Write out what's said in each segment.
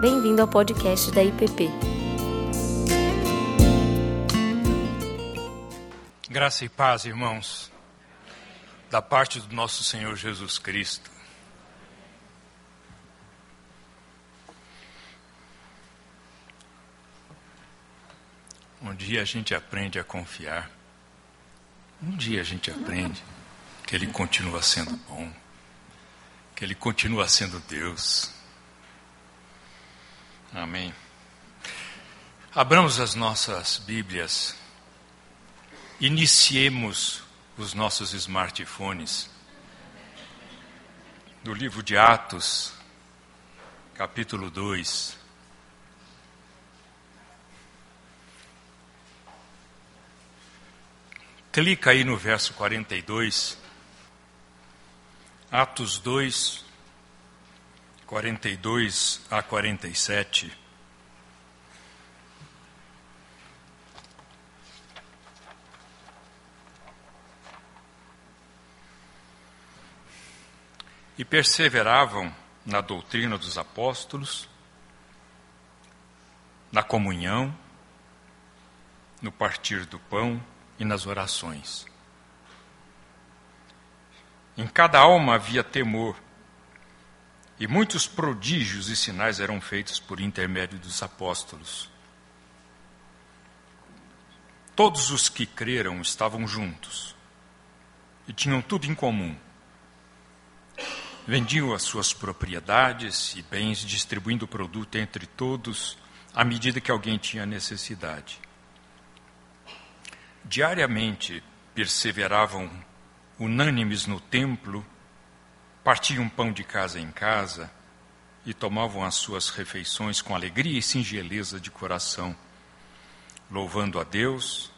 Bem-vindo ao podcast da IPP. Graça e paz, irmãos, da parte do nosso Senhor Jesus Cristo. Um dia a gente aprende a confiar. Um dia a gente aprende que Ele continua sendo bom, que Ele continua sendo Deus. Amém. Abramos as nossas Bíblias, iniciemos os nossos smartphones do livro de Atos, capítulo 2. Clica aí no verso 42. Atos 2, 42 a 47. E perseveravam na doutrina dos apóstolos, na comunhão, no partir do pão e nas orações. Em cada alma havia temor, e muitos prodígios e sinais eram feitos por intermédio dos apóstolos. Todos os que creram estavam juntos e tinham tudo em comum. Vendiam as suas propriedades e bens, distribuindo o produto entre todos à medida que alguém tinha necessidade. Diariamente perseveravam unânimes no templo, partiam pão de casa em casa e tomavam as suas refeições com alegria e singeleza de coração, louvando a Deus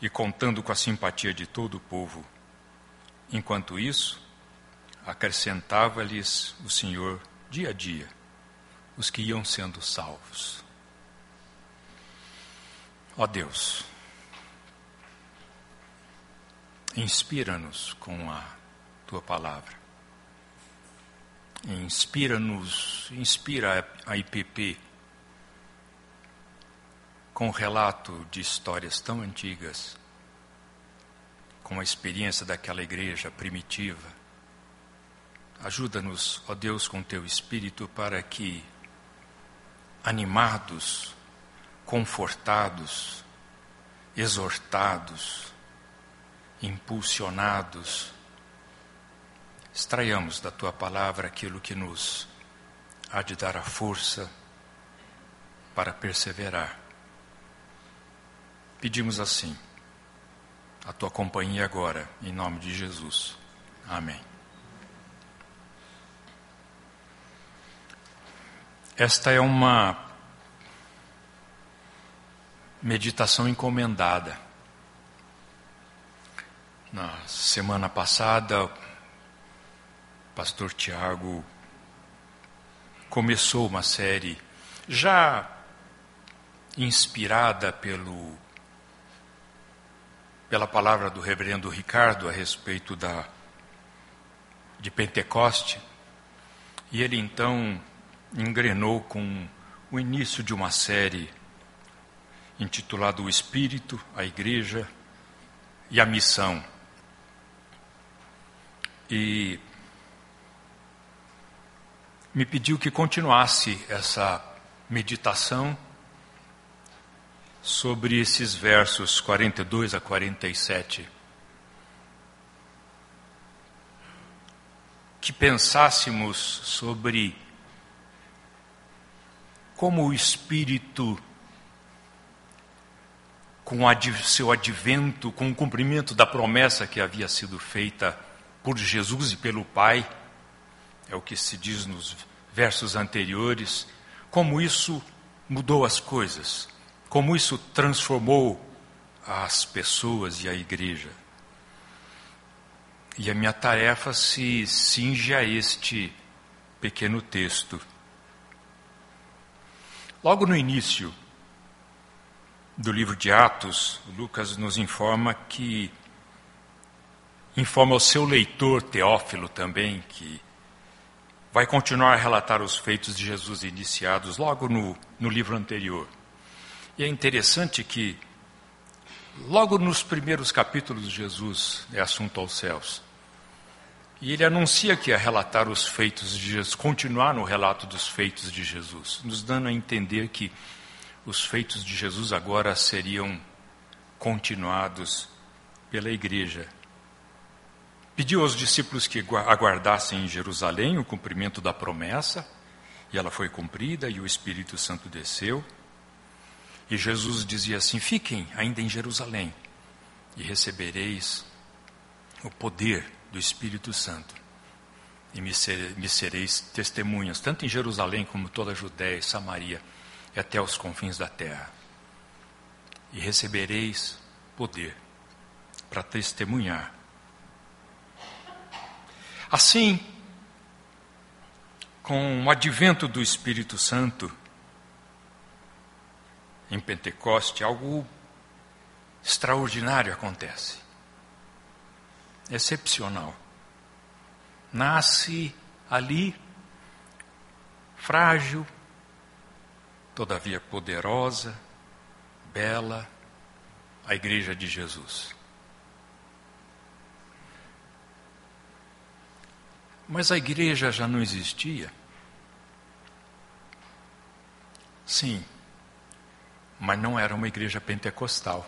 e contando com a simpatia de todo o povo. Enquanto isso, acrescentava-lhes o Senhor dia a dia os que iam sendo salvos. Ó Deus, Inspira-nos com a tua palavra. Inspira-nos, inspira a IPP com o relato de histórias tão antigas, com a experiência daquela igreja primitiva. Ajuda-nos, ó Deus, com teu espírito para que, animados, confortados, exortados, impulsionados, extraiamos da tua palavra aquilo que nos há de dar a força para perseverar. Pedimos assim, a tua companhia agora, em nome de Jesus. Amém. Esta é uma meditação encomendada na semana passada, pastor Tiago começou uma série já inspirada pelo pela palavra do reverendo Ricardo a respeito da de Pentecoste, e ele então engrenou com o início de uma série intitulada O Espírito, a Igreja e a Missão. E me pediu que continuasse essa meditação sobre esses versos 42 a 47. Que pensássemos sobre como o Espírito, com seu advento, com o cumprimento da promessa que havia sido feita por Jesus e pelo Pai, é o que se diz nos versos anteriores, como isso mudou as coisas, como isso transformou as pessoas e a igreja. E a minha tarefa se cinge a este pequeno texto. Logo no início do livro de Atos, Lucas nos informa que informa ao seu leitor Teófilo também que vai continuar a relatar os feitos de Jesus iniciados logo no, no livro anterior. E é interessante que, logo nos primeiros capítulos, Jesus é assunto aos céus. E ele anuncia que ia relatar os feitos de Jesus, continuar no relato dos feitos de Jesus, nos dando a entender que os feitos de Jesus agora seriam continuados pela igreja. Pediu aos discípulos que aguardassem em Jerusalém o cumprimento da promessa, e ela foi cumprida, e o Espírito Santo desceu. E Jesus dizia assim: Fiquem ainda em Jerusalém, e recebereis o poder do Espírito Santo. E me, ser, me sereis testemunhas, tanto em Jerusalém como toda a Judéia e Samaria, e até os confins da terra. E recebereis poder para testemunhar. Assim, com o advento do Espírito Santo, em Pentecoste, algo extraordinário acontece excepcional. Nasce ali, frágil, todavia poderosa, bela, a Igreja de Jesus. Mas a igreja já não existia? Sim, mas não era uma igreja pentecostal.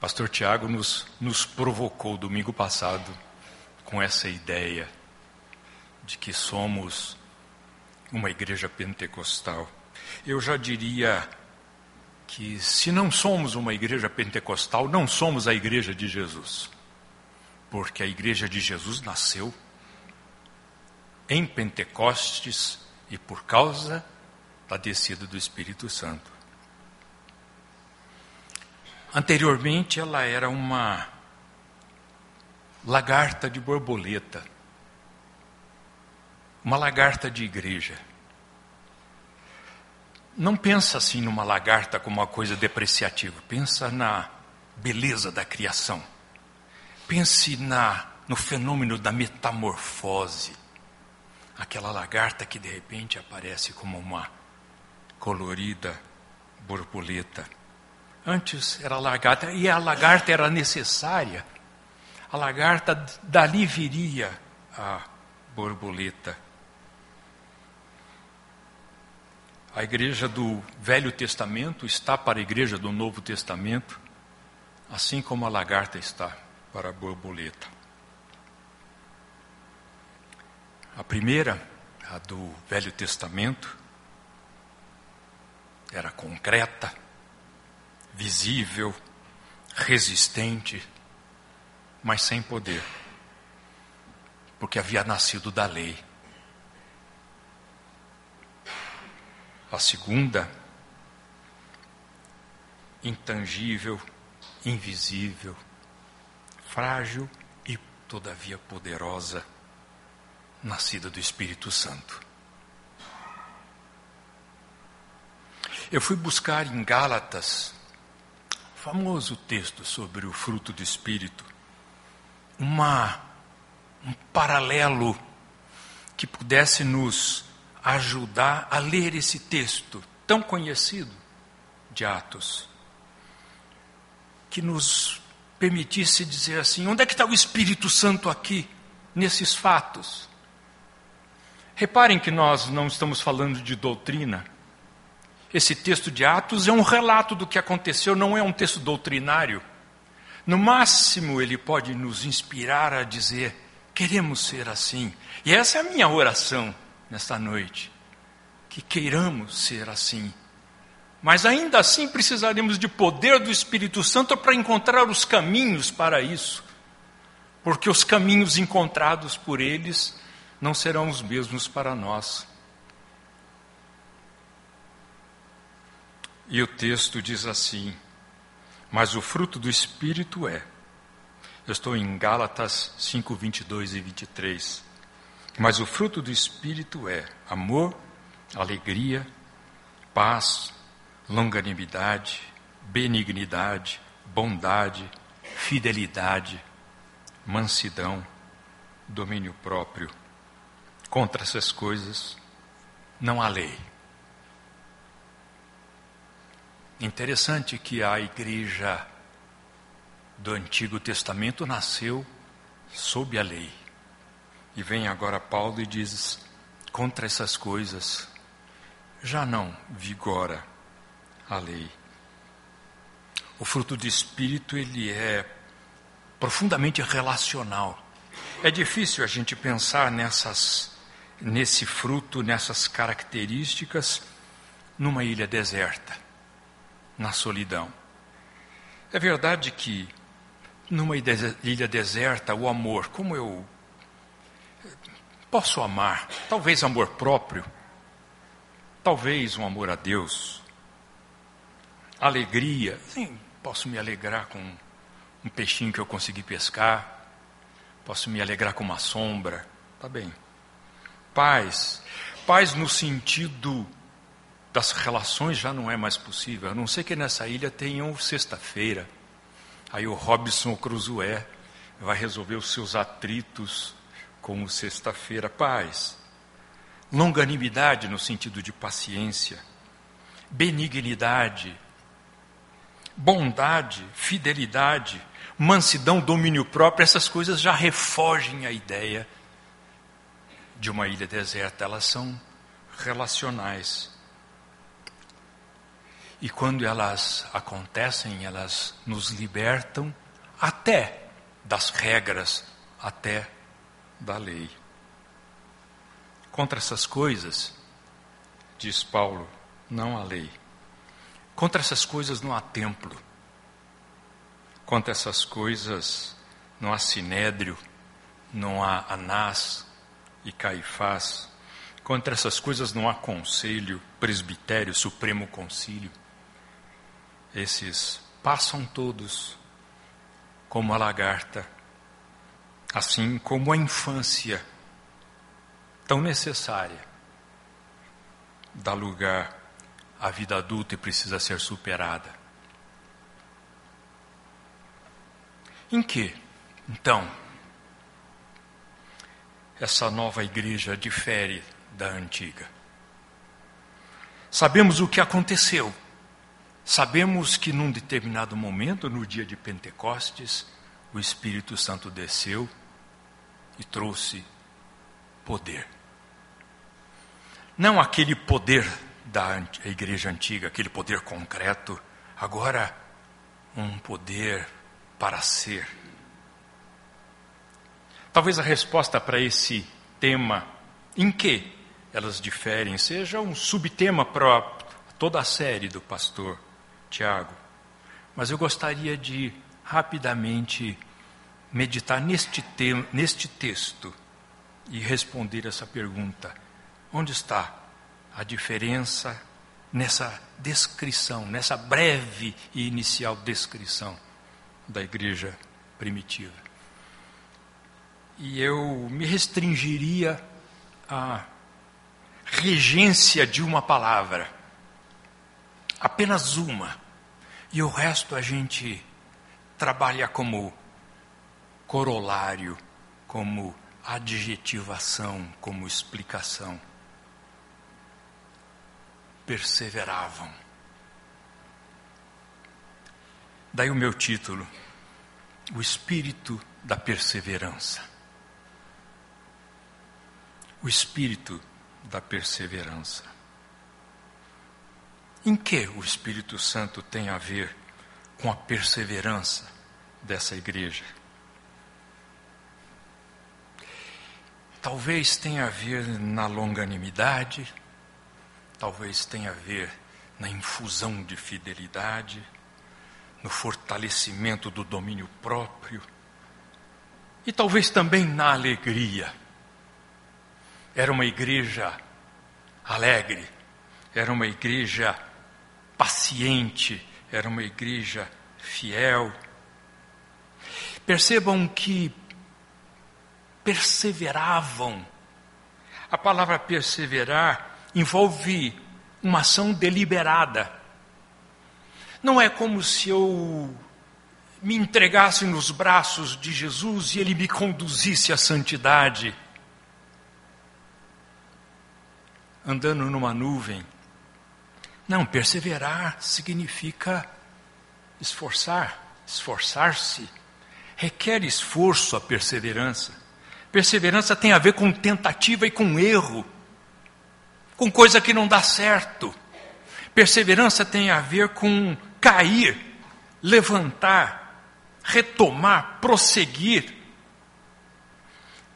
Pastor Tiago nos, nos provocou domingo passado com essa ideia de que somos uma igreja pentecostal. Eu já diria que se não somos uma igreja pentecostal, não somos a igreja de Jesus. Porque a igreja de Jesus nasceu em Pentecostes e por causa da descida do Espírito Santo. Anteriormente ela era uma lagarta de borboleta, uma lagarta de igreja. Não pensa assim numa lagarta como uma coisa depreciativa, pensa na beleza da criação. Pense na no fenômeno da metamorfose. Aquela lagarta que de repente aparece como uma colorida borboleta. Antes era lagarta, e a lagarta era necessária. A lagarta, dali viria a borboleta. A igreja do Velho Testamento está para a igreja do Novo Testamento, assim como a lagarta está para a borboleta. A primeira, a do Velho Testamento, era concreta, visível, resistente, mas sem poder, porque havia nascido da lei. A segunda, intangível, invisível, frágil e todavia poderosa, nascida do Espírito Santo. Eu fui buscar em Gálatas famoso texto sobre o fruto do Espírito, uma, um paralelo que pudesse nos ajudar a ler esse texto tão conhecido de Atos, que nos permitisse dizer assim: onde é que está o Espírito Santo aqui, nesses fatos? Reparem que nós não estamos falando de doutrina, esse texto de Atos é um relato do que aconteceu, não é um texto doutrinário. No máximo, ele pode nos inspirar a dizer: queremos ser assim. E essa é a minha oração nesta noite. Que queiramos ser assim. Mas ainda assim precisaremos de poder do Espírito Santo para encontrar os caminhos para isso. Porque os caminhos encontrados por eles não serão os mesmos para nós. E o texto diz assim: Mas o fruto do Espírito é. Eu estou em Gálatas 5, 22 e 23. Mas o fruto do Espírito é amor, alegria, paz, longanimidade, benignidade, bondade, fidelidade, mansidão, domínio próprio. Contra essas coisas não há lei. Interessante que a igreja do Antigo Testamento nasceu sob a lei. E vem agora Paulo e diz: contra essas coisas já não vigora a lei. O fruto do espírito ele é profundamente relacional. É difícil a gente pensar nessas nesse fruto, nessas características numa ilha deserta, na solidão. É verdade que numa ilha deserta o amor, como eu posso amar, talvez amor próprio, talvez um amor a Deus, alegria, sim, posso me alegrar com um peixinho que eu consegui pescar, posso me alegrar com uma sombra, tá bem. Paz, paz no sentido das relações já não é mais possível, a não ser que nessa ilha tenham sexta-feira. Aí o Robson Cruzoé vai resolver os seus atritos como sexta-feira. Paz, longanimidade no sentido de paciência, benignidade, bondade, fidelidade, mansidão, domínio próprio, essas coisas já refogem a ideia de uma ilha deserta, elas são relacionais. E quando elas acontecem, elas nos libertam até das regras, até da lei. Contra essas coisas, diz Paulo, não há lei. Contra essas coisas não há templo. Contra essas coisas não há sinédrio, não há Anás e Caifás. Contra essas coisas não há conselho, presbitério, supremo concílio. Esses passam todos como a lagarta, assim como a infância tão necessária dá lugar à vida adulta e precisa ser superada. Em que, então, essa nova igreja difere da antiga? Sabemos o que aconteceu. Sabemos que num determinado momento, no dia de Pentecostes, o Espírito Santo desceu e trouxe poder. Não aquele poder da igreja antiga, aquele poder concreto, agora um poder para ser. Talvez a resposta para esse tema, em que elas diferem, seja um subtema para toda a série do pastor Tiago. Mas eu gostaria de rapidamente meditar neste, te neste texto e responder essa pergunta: onde está a diferença nessa descrição, nessa breve e inicial descrição da igreja primitiva? E eu me restringiria à regência de uma palavra, apenas uma, e o resto a gente trabalha como corolário, como adjetivação, como explicação. Perseveravam. Daí o meu título, O Espírito da Perseverança. O Espírito da Perseverança. Em que o Espírito Santo tem a ver com a perseverança dessa igreja? Talvez tenha a ver na longanimidade, talvez tenha a ver na infusão de fidelidade, no fortalecimento do domínio próprio e talvez também na alegria. Era uma igreja alegre, era uma igreja paciente, era uma igreja fiel. Percebam que perseveravam. A palavra perseverar envolve uma ação deliberada. Não é como se eu me entregasse nos braços de Jesus e ele me conduzisse à santidade. Andando numa nuvem. Não, perseverar significa esforçar, esforçar-se. Requer esforço a perseverança. Perseverança tem a ver com tentativa e com erro, com coisa que não dá certo. Perseverança tem a ver com cair, levantar, retomar, prosseguir.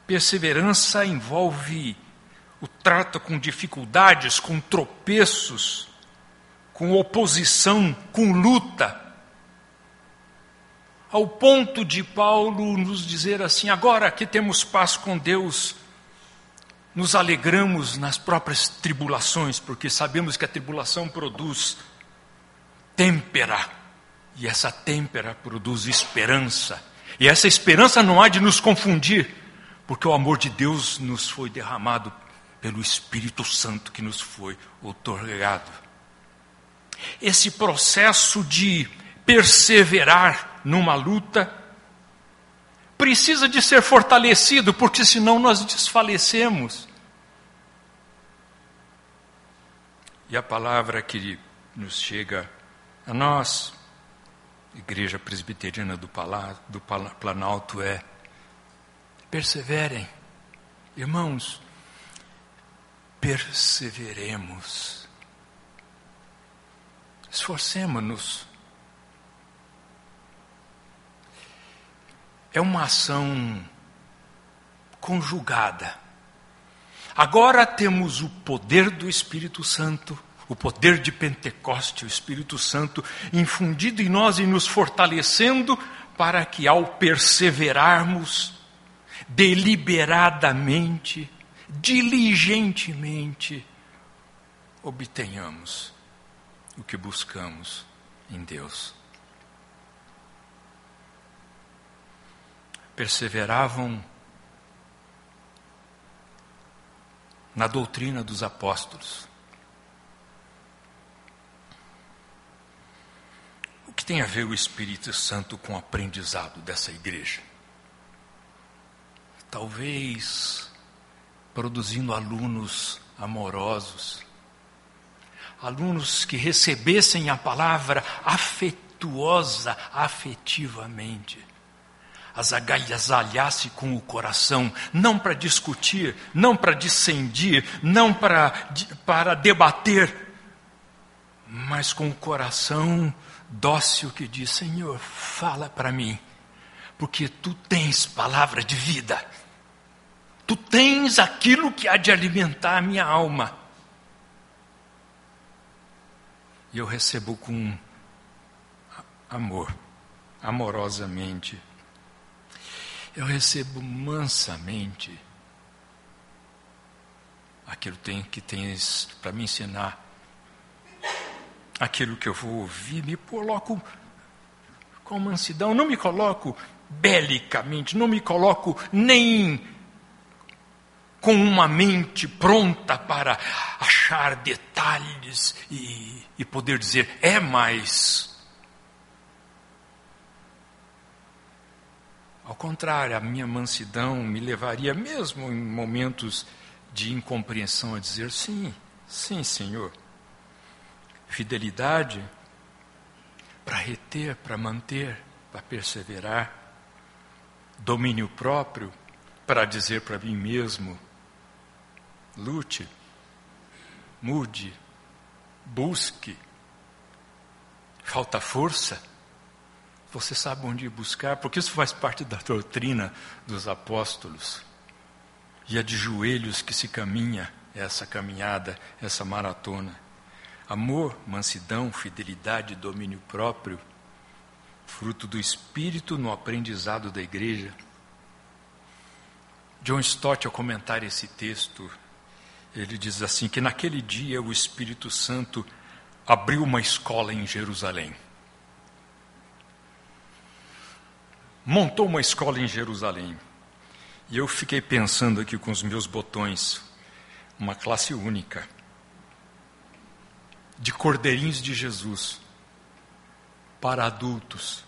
Perseverança envolve o trato com dificuldades, com tropeços, com oposição, com luta. Ao ponto de Paulo nos dizer assim: agora que temos paz com Deus, nos alegramos nas próprias tribulações, porque sabemos que a tribulação produz têmpera, e essa têmpera produz esperança, e essa esperança não há de nos confundir, porque o amor de Deus nos foi derramado pelo Espírito Santo que nos foi otorgado. Esse processo de perseverar numa luta precisa de ser fortalecido, porque senão nós desfalecemos. E a palavra que nos chega a nós, Igreja Presbiteriana do, do Planalto, é: perseverem, irmãos, perseveremos, esforcemos-nos. É uma ação conjugada. Agora temos o poder do Espírito Santo o poder de Pentecoste, o Espírito Santo infundido em nós e nos fortalecendo para que ao perseverarmos deliberadamente, diligentemente, obtenhamos o que buscamos em Deus. Perseveravam na doutrina dos apóstolos que tem a ver o Espírito Santo com o aprendizado dessa igreja? Talvez produzindo alunos amorosos, alunos que recebessem a palavra afetuosa, afetivamente, agasalhasse com o coração, não para discutir, não para discendir, não para, para debater, mas com o coração dócil que diz: Senhor, fala para mim, porque tu tens palavra de vida, tu tens aquilo que há de alimentar a minha alma. E eu recebo com amor, amorosamente. Eu recebo mansamente aquilo que tens para me ensinar aquilo que eu vou ouvir, me coloco com mansidão, não me coloco belicamente, não me coloco nem com uma mente pronta para achar detalhes e, e poder dizer é mais. Ao contrário, a minha mansidão me levaria, mesmo em momentos de incompreensão, a dizer sim, sim, Senhor fidelidade para reter, para manter, para perseverar, domínio próprio para dizer para mim mesmo: lute, mude, busque. Falta força? Você sabe onde ir buscar, porque isso faz parte da doutrina dos apóstolos. E é de joelhos que se caminha essa caminhada, essa maratona. Amor, mansidão, fidelidade, domínio próprio, fruto do Espírito no aprendizado da igreja. John Stott, ao comentar esse texto, ele diz assim: que naquele dia o Espírito Santo abriu uma escola em Jerusalém. montou uma escola em Jerusalém. E eu fiquei pensando aqui com os meus botões, uma classe única, de cordeirinhos de Jesus, para adultos.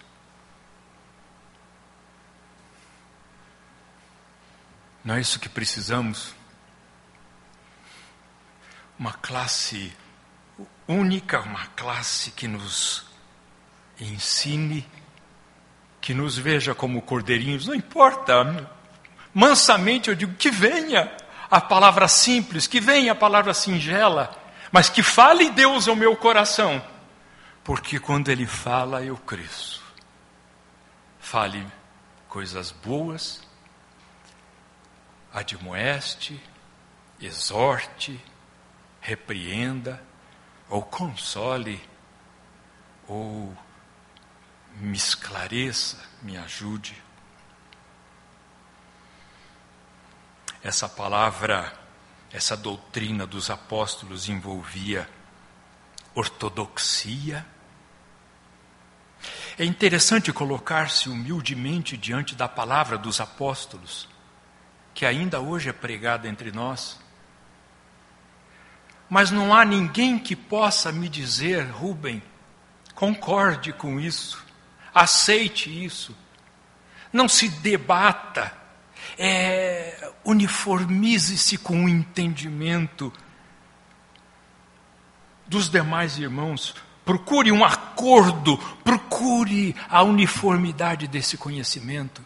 Não é isso que precisamos? Uma classe única, uma classe que nos ensine que nos veja como cordeirinhos, não importa. Mansamente eu digo que venha a palavra simples, que venha a palavra singela, mas que fale Deus ao meu coração, porque quando Ele fala eu cresço. Fale coisas boas, admoeste, exorte, repreenda, ou console, ou me esclareça, me ajude. Essa palavra, essa doutrina dos apóstolos envolvia ortodoxia. É interessante colocar-se humildemente diante da palavra dos apóstolos, que ainda hoje é pregada entre nós. Mas não há ninguém que possa me dizer, Rubem, concorde com isso, aceite isso, não se debata, é, uniformize-se com o entendimento dos demais irmãos, procure um acordo, procure a uniformidade desse conhecimento,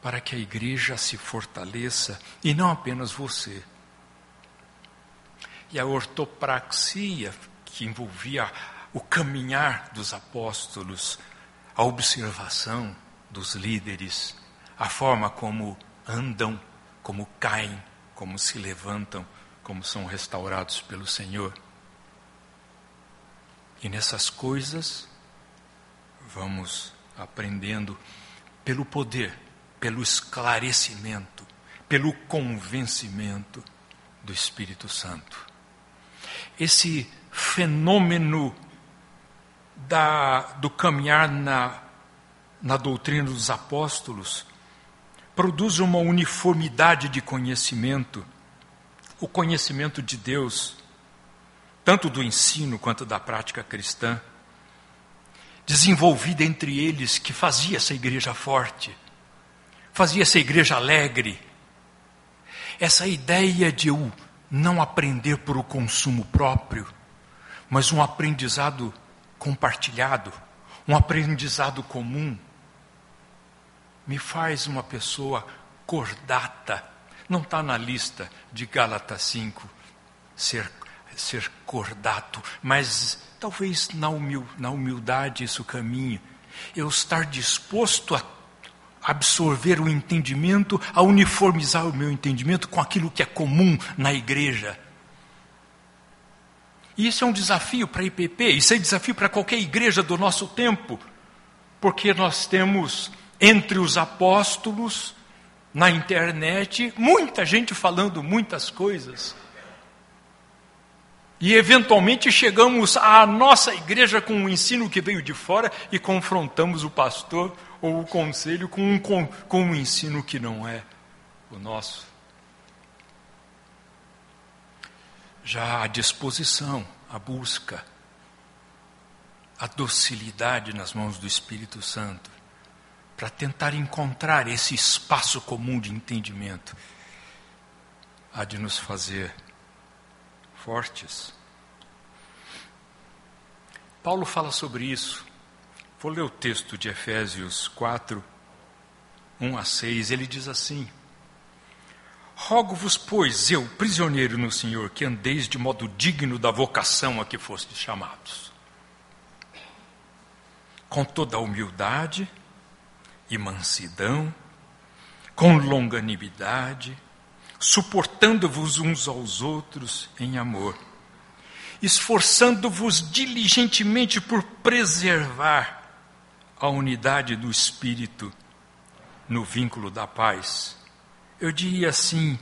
para que a igreja se fortaleça e não apenas você. E a ortopraxia, que envolvia o caminhar dos apóstolos, a observação dos líderes, a forma como andam, como caem, como se levantam, como são restaurados pelo Senhor. E nessas coisas, vamos aprendendo pelo poder, pelo esclarecimento, pelo convencimento do Espírito Santo esse fenômeno da, do caminhar na, na doutrina dos apóstolos produz uma uniformidade de conhecimento, o conhecimento de Deus, tanto do ensino quanto da prática cristã, desenvolvida entre eles, que fazia essa igreja forte, fazia essa igreja alegre. Essa ideia de eu não aprender por o consumo próprio, mas um aprendizado compartilhado, um aprendizado comum, me faz uma pessoa cordata. Não está na lista de Gálatas 5 ser, ser cordato, mas talvez na, humil, na humildade isso caminhe. Eu estar disposto a absorver o entendimento, a uniformizar o meu entendimento com aquilo que é comum na igreja. E isso é um desafio para a IPP, isso é um desafio para qualquer igreja do nosso tempo, porque nós temos entre os apóstolos, na internet, muita gente falando muitas coisas. E eventualmente chegamos à nossa igreja com um ensino que veio de fora e confrontamos o pastor ou o conselho com um, com, com um ensino que não é o nosso. Já a disposição, a busca, a docilidade nas mãos do Espírito Santo, para tentar encontrar esse espaço comum de entendimento, há de nos fazer fortes. Paulo fala sobre isso Vou ler o texto de Efésios 4, 1 a 6. Ele diz assim: Rogo-vos, pois, eu, prisioneiro no Senhor, que andeis de modo digno da vocação a que fostes chamados, com toda a humildade e mansidão, com longanimidade, suportando-vos uns aos outros em amor, esforçando-vos diligentemente por preservar a unidade do Espírito no vínculo da paz. Eu diria assim,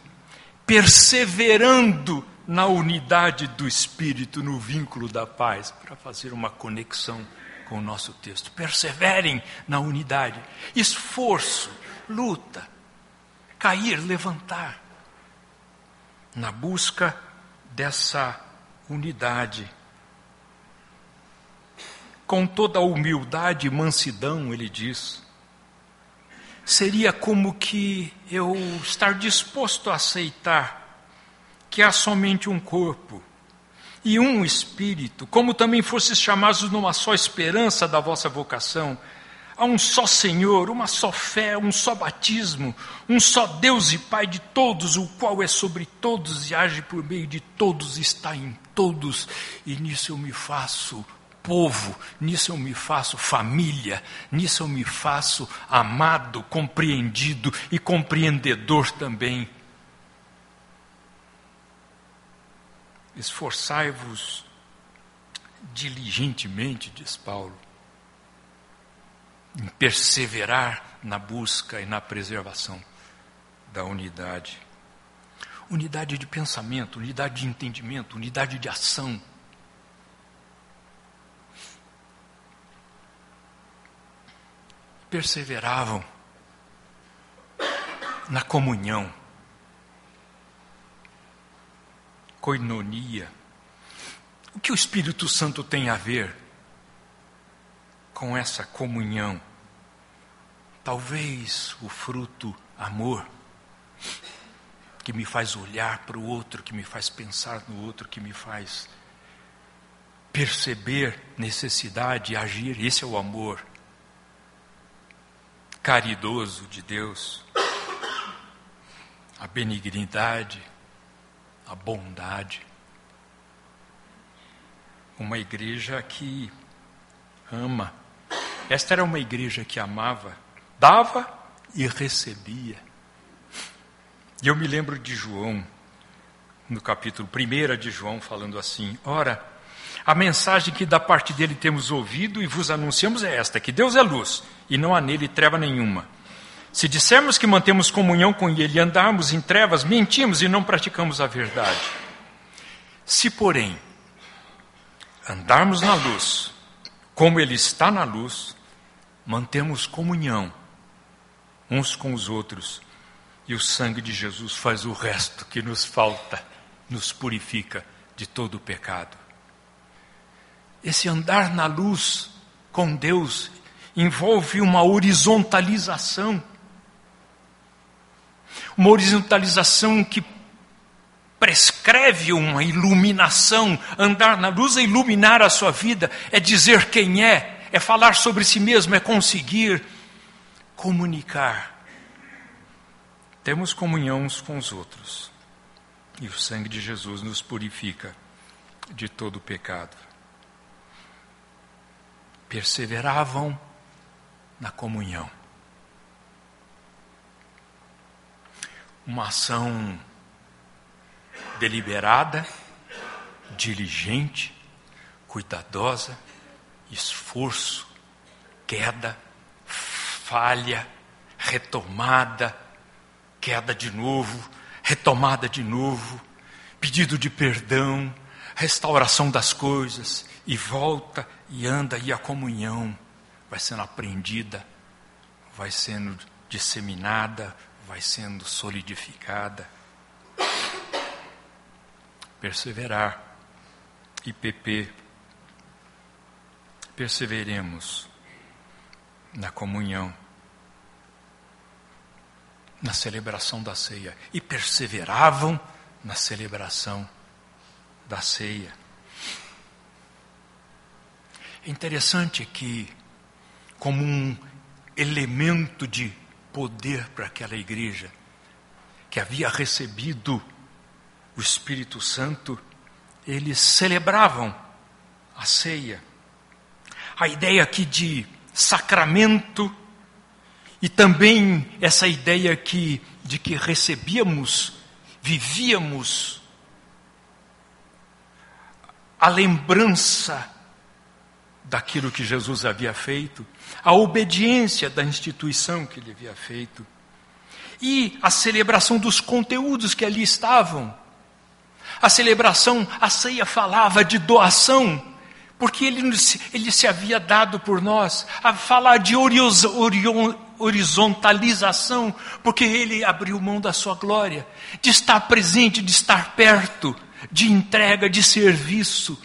perseverando na unidade do Espírito no vínculo da paz, para fazer uma conexão com o nosso texto. Perseverem na unidade. Esforço, luta, cair, levantar, na busca dessa unidade com toda a humildade e mansidão, ele diz, seria como que eu estar disposto a aceitar que há somente um corpo e um espírito, como também fosses chamados numa só esperança da vossa vocação. Há um só Senhor, uma só fé, um só batismo, um só Deus e Pai de todos, o qual é sobre todos e age por meio de todos, está em todos, e nisso eu me faço povo, nisso eu me faço família, nisso eu me faço amado, compreendido e compreendedor também. Esforçai-vos diligentemente, diz Paulo, em perseverar na busca e na preservação da unidade. Unidade de pensamento, unidade de entendimento, unidade de ação. Perseveravam na comunhão coinonia. O que o Espírito Santo tem a ver com essa comunhão? Talvez o fruto amor, que me faz olhar para o outro, que me faz pensar no outro, que me faz perceber necessidade e agir. Esse é o amor caridoso de Deus, a benignidade a bondade. Uma igreja que ama. Esta era uma igreja que amava, dava e recebia. E eu me lembro de João, no capítulo 1 de João, falando assim: Ora, a mensagem que da parte dele temos ouvido e vos anunciamos é esta: que Deus é luz e não há nele treva nenhuma. Se dissermos que mantemos comunhão com Ele e andarmos em trevas, mentimos e não praticamos a verdade. Se, porém, andarmos na luz, como Ele está na luz, mantemos comunhão uns com os outros, e o sangue de Jesus faz o resto que nos falta, nos purifica de todo o pecado. Esse andar na luz com Deus envolve uma horizontalização uma horizontalização que prescreve uma iluminação. Andar na luz é iluminar a sua vida, é dizer quem é, é falar sobre si mesmo, é conseguir comunicar. Temos comunhão uns com os outros. E o sangue de Jesus nos purifica de todo o pecado. Perseveravam na comunhão. uma ação deliberada, diligente, cuidadosa, esforço, queda, falha, retomada, queda de novo, retomada de novo, pedido de perdão, restauração das coisas, e volta e anda, e a comunhão vai sendo aprendida, vai sendo disseminada, vai sendo solidificada. Perseverar. IPP. Perseveremos na comunhão, na celebração da ceia. E perseveravam na celebração da ceia. É interessante que, como um elemento de poder para aquela igreja que havia recebido o Espírito Santo, eles celebravam a ceia. A ideia aqui de sacramento e também essa ideia aqui de que recebíamos, vivíamos a lembrança daquilo que Jesus havia feito, a obediência da instituição que ele havia feito e a celebração dos conteúdos que ali estavam. A celebração, a ceia falava de doação, porque ele, ele se havia dado por nós, a falar de horizontalização, porque ele abriu mão da sua glória, de estar presente, de estar perto, de entrega, de serviço.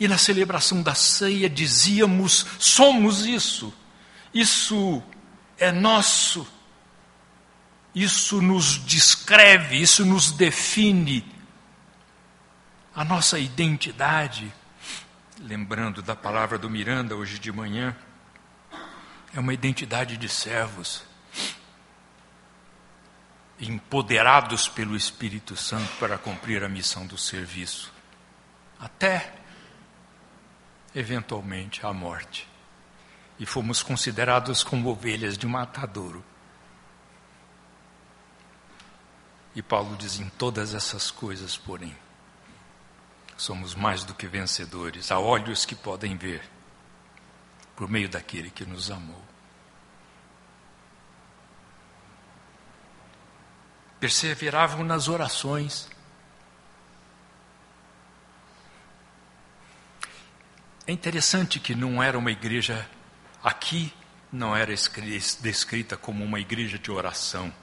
E na celebração da ceia dizíamos: somos isso. Isso é nosso. Isso nos descreve, isso nos define a nossa identidade. Lembrando da palavra do Miranda hoje de manhã, é uma identidade de servos, empoderados pelo Espírito Santo para cumprir a missão do serviço, até eventualmente a morte. E fomos considerados como ovelhas de matadouro. E Paulo diz: em todas essas coisas, porém, somos mais do que vencedores, a olhos que podem ver, por meio daquele que nos amou. Perseveravam nas orações. É interessante que não era uma igreja, aqui não era descrita como uma igreja de oração.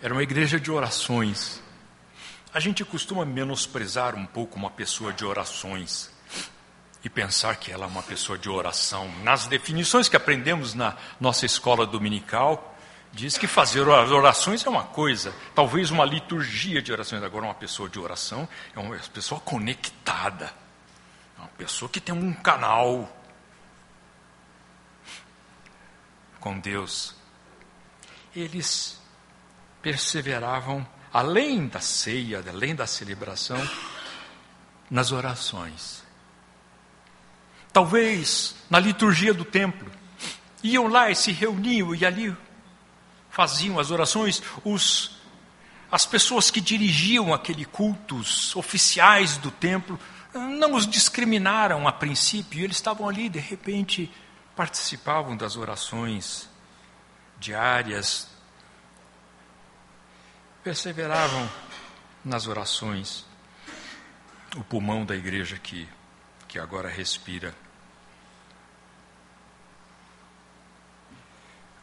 Era uma igreja de orações. A gente costuma menosprezar um pouco uma pessoa de orações e pensar que ela é uma pessoa de oração. Nas definições que aprendemos na nossa escola dominical, diz que fazer orações é uma coisa, talvez uma liturgia de orações. Agora, uma pessoa de oração é uma pessoa conectada, uma pessoa que tem um canal com Deus. Eles perseveravam além da ceia, além da celebração, nas orações. Talvez na liturgia do templo. Iam lá e se reuniam e ali faziam as orações. Os, as pessoas que dirigiam aquele cultos oficiais do templo não os discriminaram a princípio, eles estavam ali, de repente, participavam das orações diárias perseveravam nas orações, o pulmão da igreja que, que agora respira.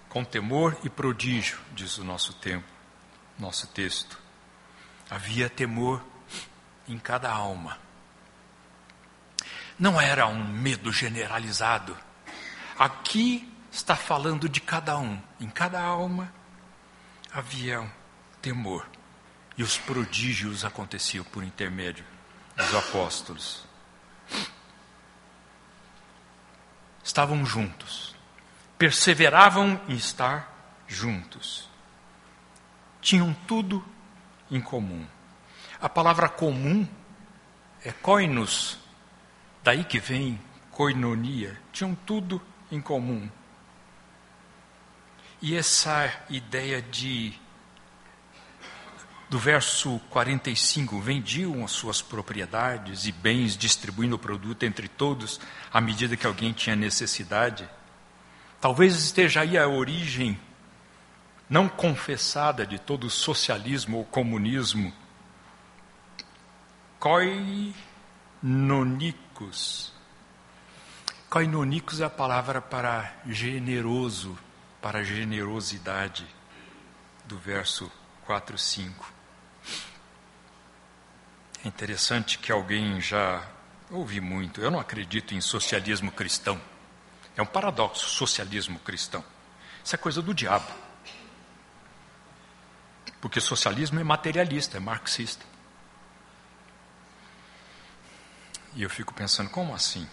Com temor e prodígio, diz o nosso tempo, nosso texto. Havia temor em cada alma. Não era um medo generalizado. Aqui está falando de cada um. Em cada alma havia temor. E os prodígios aconteciam por intermédio dos apóstolos. Estavam juntos, perseveravam em estar juntos. Tinham tudo em comum. A palavra comum é koinos, daí que vem koinonia. Tinham tudo em comum. E essa ideia de do verso 45, vendiam as suas propriedades e bens, distribuindo o produto entre todos à medida que alguém tinha necessidade. Talvez esteja aí a origem não confessada de todo o socialismo ou comunismo. Koinonicos. Koinonicos é a palavra para generoso, para generosidade, do verso 4, 5. É interessante que alguém já ouvi muito. Eu não acredito em socialismo cristão. É um paradoxo, socialismo cristão. Isso é coisa do diabo. Porque socialismo é materialista, é marxista. E eu fico pensando, como assim?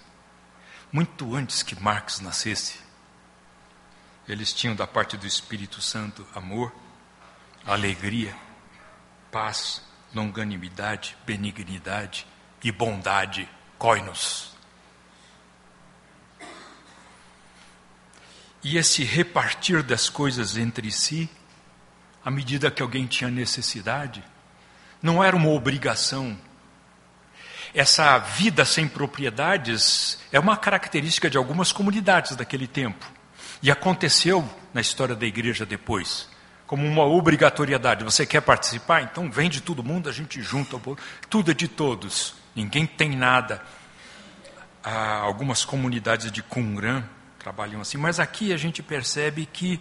Muito antes que Marx nascesse, eles tinham da parte do Espírito Santo amor, alegria, paz, longanimidade, benignidade e bondade, coinos. E esse repartir das coisas entre si, à medida que alguém tinha necessidade, não era uma obrigação. Essa vida sem propriedades é uma característica de algumas comunidades daquele tempo. E aconteceu na história da igreja depois como uma obrigatoriedade. Você quer participar? Então vem de todo mundo, a gente junta, tudo é de todos, ninguém tem nada. Há algumas comunidades de Qumran trabalham assim, mas aqui a gente percebe que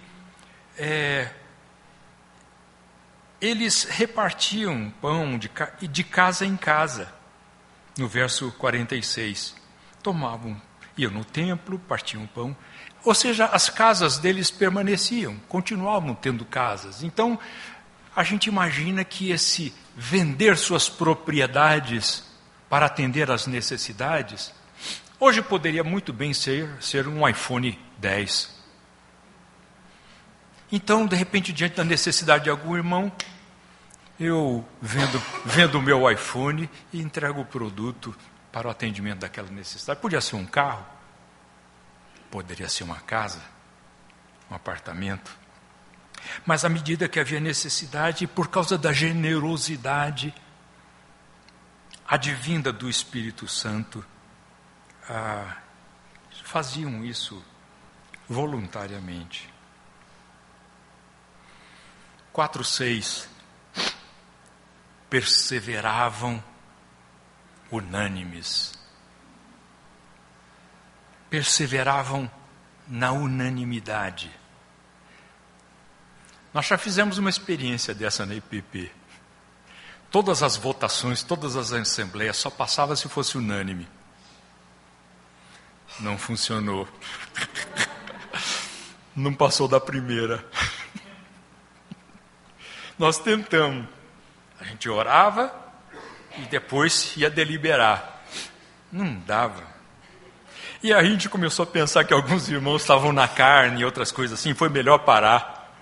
é, eles repartiam pão de, de casa em casa, no verso 46. Tomavam, iam no templo, partiam pão, Ou seja, as casas deles permaneciam, continuavam tendo casas. Então, a gente imagina que esse vender suas propriedades para atender às necessidades, hoje poderia muito bem ser, ser um iPhone 10. Então, de repente, diante da necessidade de algum irmão, eu vendo, vendo o meu iPhone e entrego o produto para o atendimento daquela necessidade. Podia ser um carro, poderia ser uma casa, um apartamento. Mas à medida que havia necessidade, por causa da generosidade advinda do Espírito Santo, ah, faziam isso voluntariamente. 4, 6 perseveravam unânimes. Perseveravam na unanimidade. Nós já fizemos uma experiência dessa na IPP. Todas as votações, todas as assembleias só passava se fosse unânime. Não funcionou. Não passou da primeira. Nós tentamos. A gente orava e depois ia deliberar. Não dava. E a gente começou a pensar que alguns irmãos estavam na carne e outras coisas assim, foi melhor parar,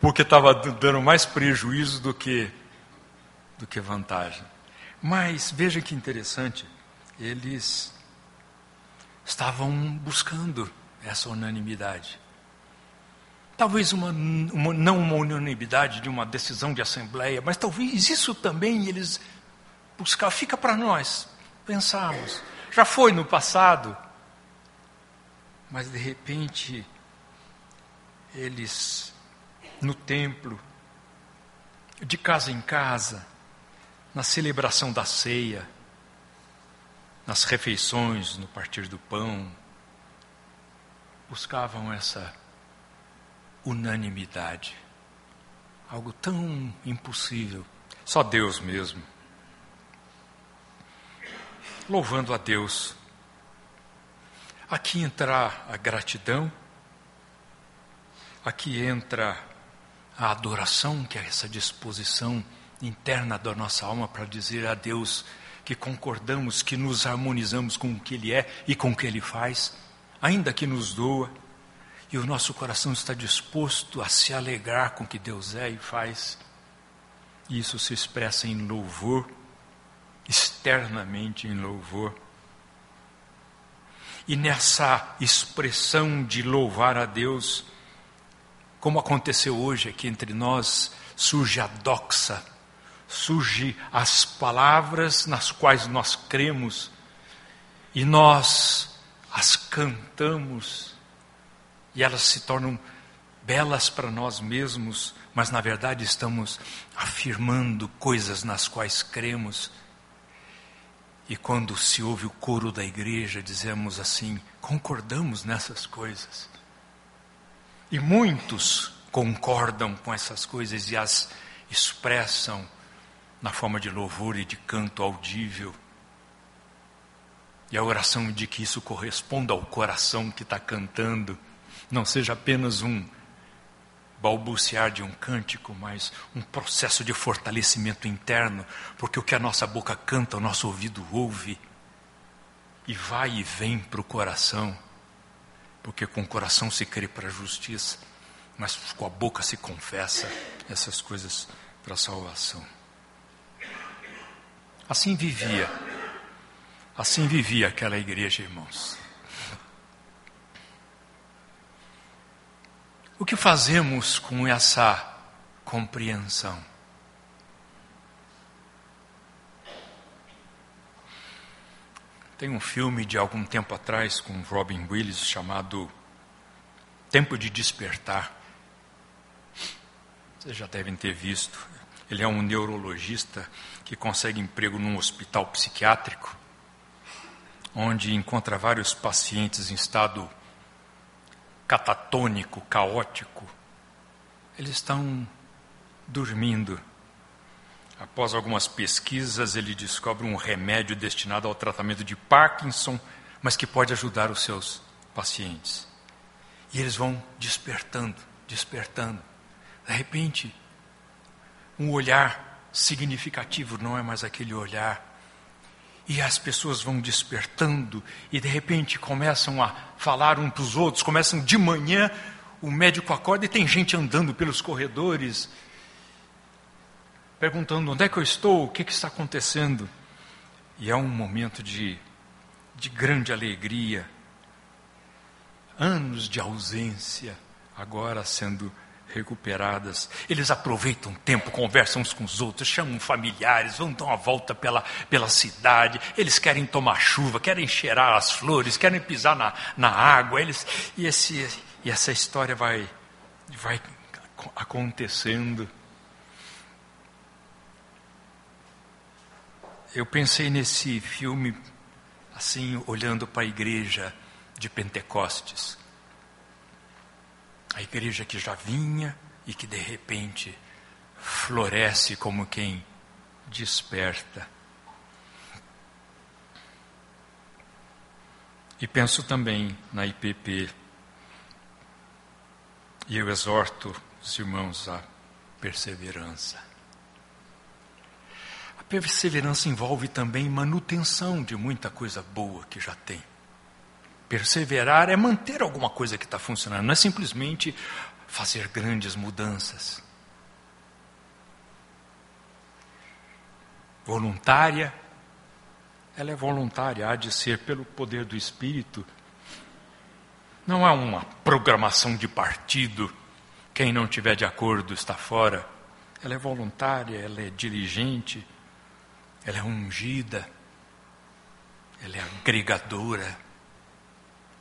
porque estava dando mais prejuízo do que, do que vantagem. Mas veja que interessante, eles estavam buscando essa unanimidade. Talvez uma, uma, não uma unanimidade de uma decisão de assembleia, mas talvez isso também eles buscar, fica para nós pensarmos. Já foi no passado, mas de repente eles no templo, de casa em casa, na celebração da ceia, nas refeições, no partir do pão, buscavam essa unanimidade. Algo tão impossível. Só Deus mesmo louvando a Deus. Aqui entra a gratidão, aqui entra a adoração, que é essa disposição interna da nossa alma para dizer a Deus que concordamos, que nos harmonizamos com o que Ele é e com o que Ele faz, ainda que nos doa, e o nosso coração está disposto a se alegrar com o que Deus é e faz. E isso se expressa em louvor externamente em louvor. E nessa expressão de louvar a Deus, como aconteceu hoje aqui entre nós, surge a doxa, surge as palavras nas quais nós cremos e nós as cantamos e elas se tornam belas para nós mesmos, mas na verdade estamos afirmando coisas nas quais cremos e quando se ouve o coro da igreja, dizemos assim: concordamos nessas coisas. E muitos concordam com essas coisas e as expressam na forma de louvor e de canto audível. E a oração de que isso corresponda ao coração que está cantando, não seja apenas um balbuciar de um cântico, mas um processo de fortalecimento interno, porque o que a nossa boca canta, o nosso ouvido ouve, e vai e vem para o coração, porque com o coração se crê para a justiça, mas com a boca se confessa essas coisas para a salvação. Assim vivia, assim vivia aquela igreja, irmãos. O que fazemos com essa compreensão? Tem um filme de algum tempo atrás com Robin Williams chamado Tempo de Despertar. Vocês já devem ter visto. Ele é um neurologista que consegue emprego num hospital psiquiátrico, onde encontra vários pacientes em estado catatônico, caótico. Eles estão dormindo. Após algumas pesquisas, ele descobre um remédio destinado ao tratamento de Parkinson, mas que pode ajudar os seus pacientes. E eles vão despertando, despertando. De repente, um olhar significativo não é mais aquele olhar. E as pessoas vão despertando e de repente começam a falar um para os outros, começam de manhã, o médico acorda e tem gente andando pelos corredores, perguntando onde é que eu estou, o que, que está acontecendo. E é um momento de, de grande alegria. Anos de ausência agora sendo recuperadas. Eles aproveitam o tempo, conversam uns com os outros, chamam familiares, vão dar uma volta pela, pela cidade. Eles querem tomar chuva, querem cheirar as flores, querem pisar na, na água. Eles, e, esse, e essa história vai, vai acontecendo. Eu pensei nesse filme, assim, olhando para a igreja de Pentecostes a igreja que já vinha e que de repente floresce como quem desperta. E penso também na IPP. E eu exorto os irmãos à perseverança. A perseverança envolve também manutenção de muita coisa boa que já tem. Perseverar é manter alguma coisa que está funcionando, não é simplesmente fazer grandes mudanças. Voluntária, ela é voluntária, há de ser pelo poder do Espírito. Não é uma programação de partido, quem não tiver de acordo está fora. Ela é voluntária, ela é diligente, ela é ungida, ela é agregadora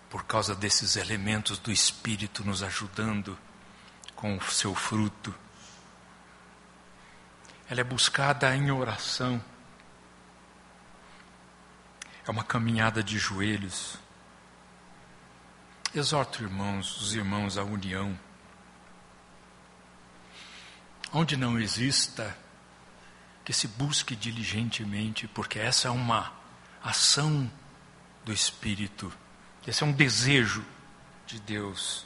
por causa desses elementos do Espírito nos ajudando com o seu fruto. Ela é buscada em oração. É uma caminhada de joelhos. Exorto, irmãos, os irmãos à união. Onde não exista, que se busque diligentemente, porque essa é uma ação do Espírito esse é um desejo de Deus.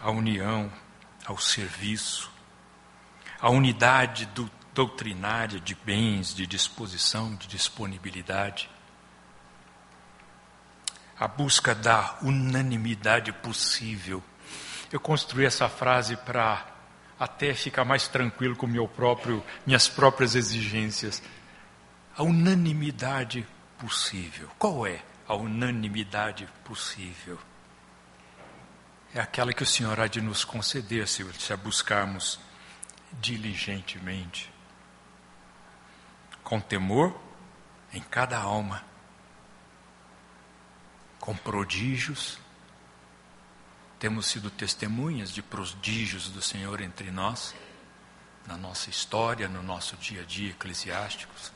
A união, ao serviço, a unidade do, doutrinária de bens, de disposição, de disponibilidade. A busca da unanimidade possível. Eu construí essa frase para até ficar mais tranquilo com meu próprio, minhas próprias exigências. A unanimidade possível. Qual é a unanimidade possível? É aquela que o Senhor há de nos conceder se, se a buscarmos diligentemente, com temor em cada alma, com prodígios. Temos sido testemunhas de prodígios do Senhor entre nós, na nossa história, no nosso dia a dia eclesiásticos.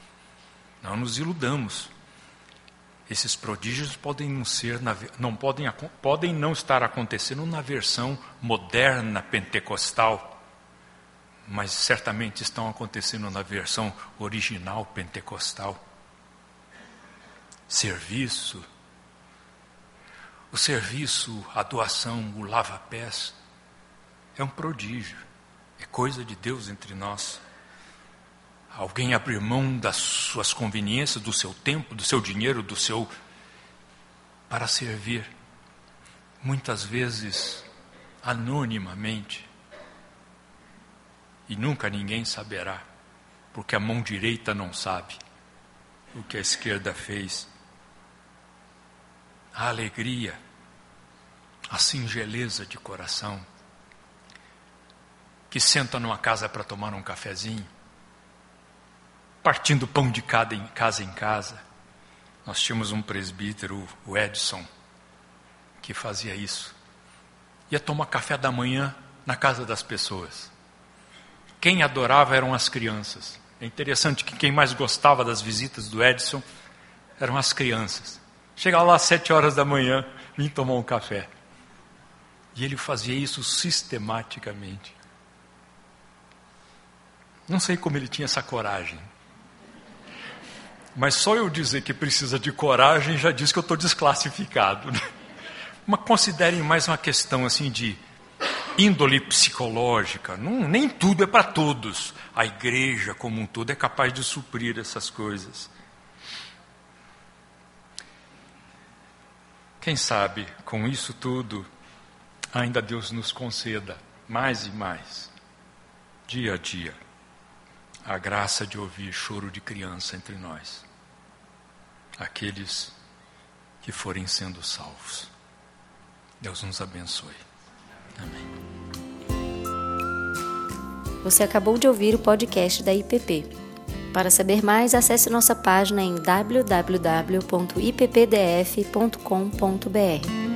Não nos iludamos. Esses prodígios podem não ser, não podem, podem não estar acontecendo na versão moderna pentecostal, mas certamente estão acontecendo na versão original pentecostal. Serviço, o serviço, a doação, o lava-pés, é um prodígio, é coisa de Deus entre nós alguém abrir mão das suas conveniências, do seu tempo, do seu dinheiro, do seu. para servir. Muitas vezes anonimamente. E nunca ninguém saberá, porque a mão direita não sabe o que a esquerda fez. A alegria, a singeleza de coração, que senta numa casa para tomar um cafezinho partindo pão de casa em casa. Nós tínhamos um presbítero, o Edson, que fazia isso. Ia tomar café da manhã na casa das pessoas. Quem adorava eram as crianças. É interessante que quem mais gostava das visitas do Edson eram as crianças. Chegava lá às sete horas da manhã, vim tomar um café. E ele fazia isso sistematicamente. Não sei como ele tinha essa coragem Mas só eu dizer que precisa de coragem já diz que eu estou desclassificado. Né? Mas considerem mais uma questão assim de índole psicológica. Não, nem tudo é para todos. A igreja como um todo é capaz de suprir essas coisas. Quem sabe, com isso tudo, ainda Deus nos conceda mais e mais, dia a dia, a graça de ouvir choro de criança entre nós aqueles que forem sendo salvos. Deus nos abençoe. Amém. Você acabou de ouvir o podcast da IPP. Para saber mais, acesse nossa página em www.ippdf.com.br.